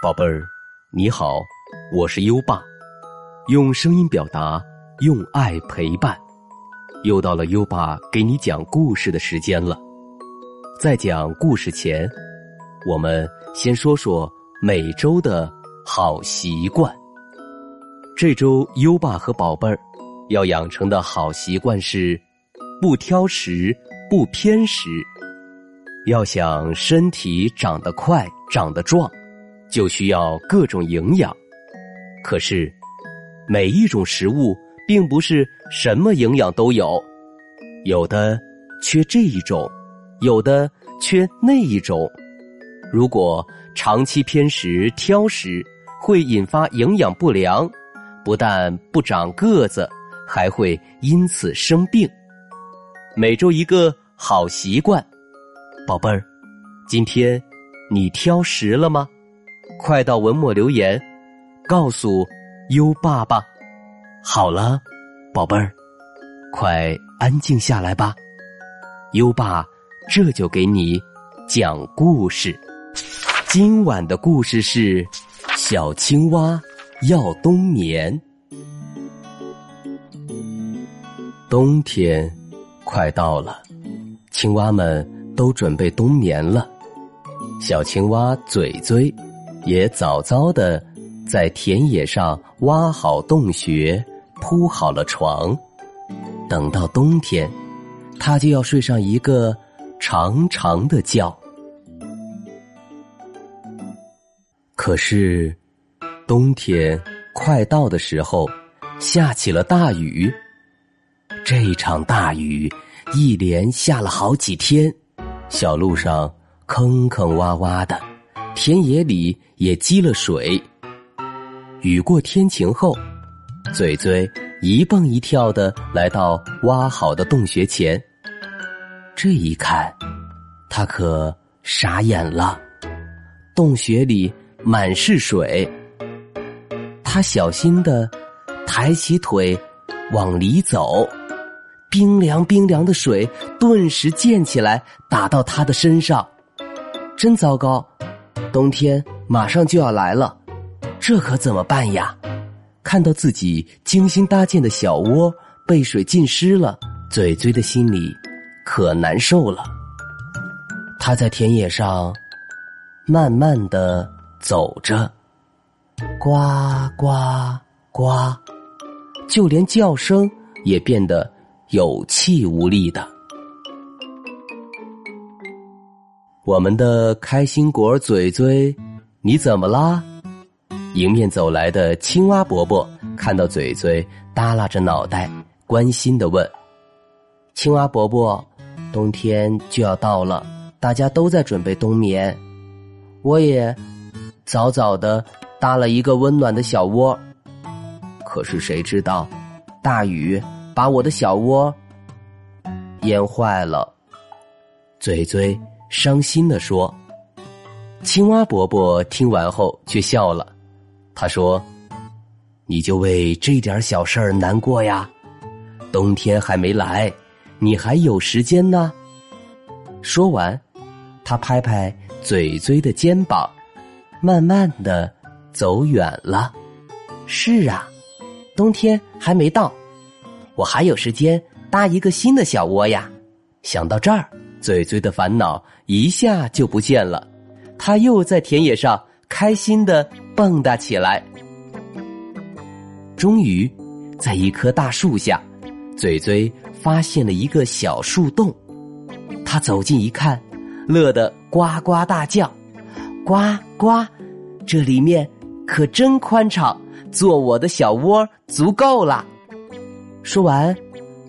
宝贝儿，你好，我是优爸，用声音表达，用爱陪伴。又到了优爸给你讲故事的时间了。在讲故事前，我们先说说每周的好习惯。这周优爸和宝贝儿要养成的好习惯是：不挑食，不偏食。要想身体长得快、长得壮。就需要各种营养，可是每一种食物并不是什么营养都有，有的缺这一种，有的缺那一种。如果长期偏食挑食，会引发营养不良，不但不长个子，还会因此生病。每周一个好习惯，宝贝儿，今天你挑食了吗？快到文末留言，告诉优爸爸。好了，宝贝儿，快安静下来吧。优爸这就给你讲故事。今晚的故事是小青蛙要冬眠。冬天快到了，青蛙们都准备冬眠了。小青蛙嘴嘴。也早早的在田野上挖好洞穴，铺好了床。等到冬天，他就要睡上一个长长的觉。可是，冬天快到的时候，下起了大雨。这场大雨一连下了好几天，小路上坑坑洼洼的。田野里也积了水。雨过天晴后，嘴嘴一蹦一跳的来到挖好的洞穴前。这一看，他可傻眼了。洞穴里满是水。他小心的抬起腿往里走，冰凉冰凉的水顿时溅起来，打到他的身上，真糟糕。冬天马上就要来了，这可怎么办呀？看到自己精心搭建的小窝被水浸湿了，嘴嘴的心里可难受了。他在田野上慢慢的走着，呱呱呱，就连叫声也变得有气无力的。我们的开心果嘴嘴，你怎么啦？迎面走来的青蛙伯伯看到嘴嘴耷拉着脑袋，关心的问：“青蛙伯伯，冬天就要到了，大家都在准备冬眠，我也早早的搭了一个温暖的小窝。可是谁知道，大雨把我的小窝淹坏了。”嘴嘴。伤心的说：“青蛙伯伯听完后却笑了。他说：‘你就为这点小事儿难过呀？冬天还没来，你还有时间呢。’说完，他拍拍嘴嘴的肩膀，慢慢的走远了。是啊，冬天还没到，我还有时间搭一个新的小窝呀。想到这儿。”嘴嘴的烦恼一下就不见了，他又在田野上开心的蹦跶起来。终于，在一棵大树下，嘴嘴发现了一个小树洞。他走近一看，乐得呱呱大叫：“呱呱，这里面可真宽敞，做我的小窝足够了。”说完，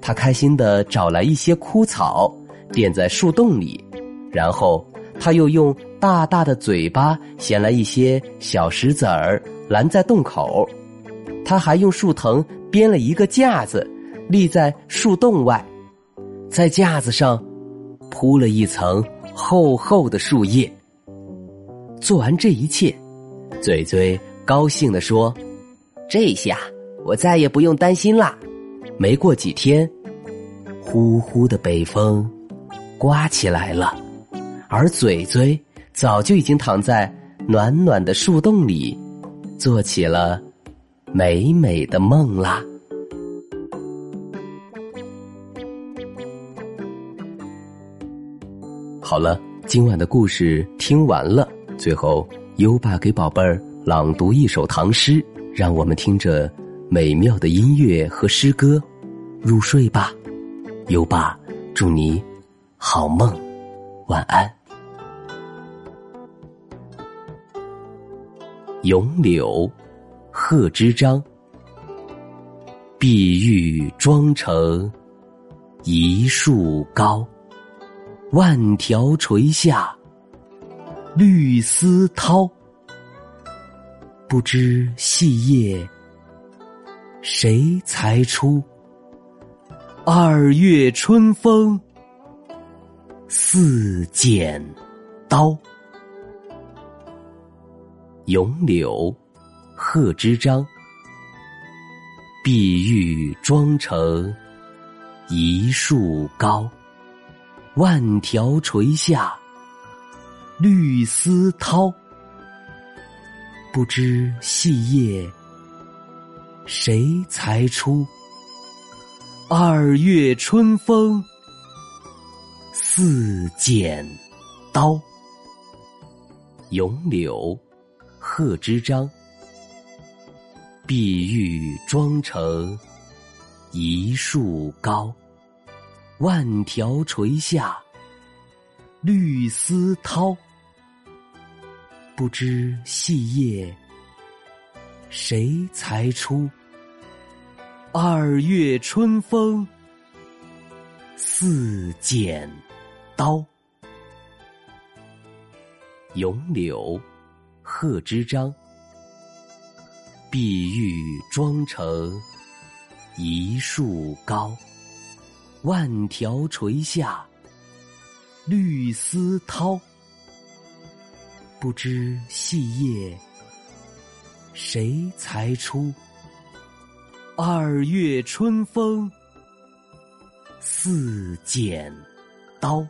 他开心的找来一些枯草。垫在树洞里，然后他又用大大的嘴巴衔来一些小石子儿，拦在洞口。他还用树藤编了一个架子，立在树洞外，在架子上铺了一层厚厚的树叶。做完这一切，嘴嘴高兴地说：“这下我再也不用担心啦。”没过几天，呼呼的北风。刮起来了，而嘴嘴早就已经躺在暖暖的树洞里，做起了美美的梦啦。好了，今晚的故事听完了，最后优爸给宝贝儿朗读一首唐诗，让我们听着美妙的音乐和诗歌入睡吧。优爸，祝你好梦，晚安。《咏柳》贺知章，碧玉妆成一树高。万条垂下，绿丝绦。不知细叶谁裁出？二月春风似剪刀。《咏柳》贺知章，碧玉妆成一树高。万条垂下，绿丝绦。不知细叶谁裁出？二月春风似剪刀。《咏柳》贺知章，碧玉妆成一树高。万条垂下，绿丝绦。不知细叶谁裁出？二月春风似剪刀。《咏柳》贺知章，碧玉妆成一树高。万条垂下，绿丝绦。不知细叶谁裁出？二月春风似剪刀。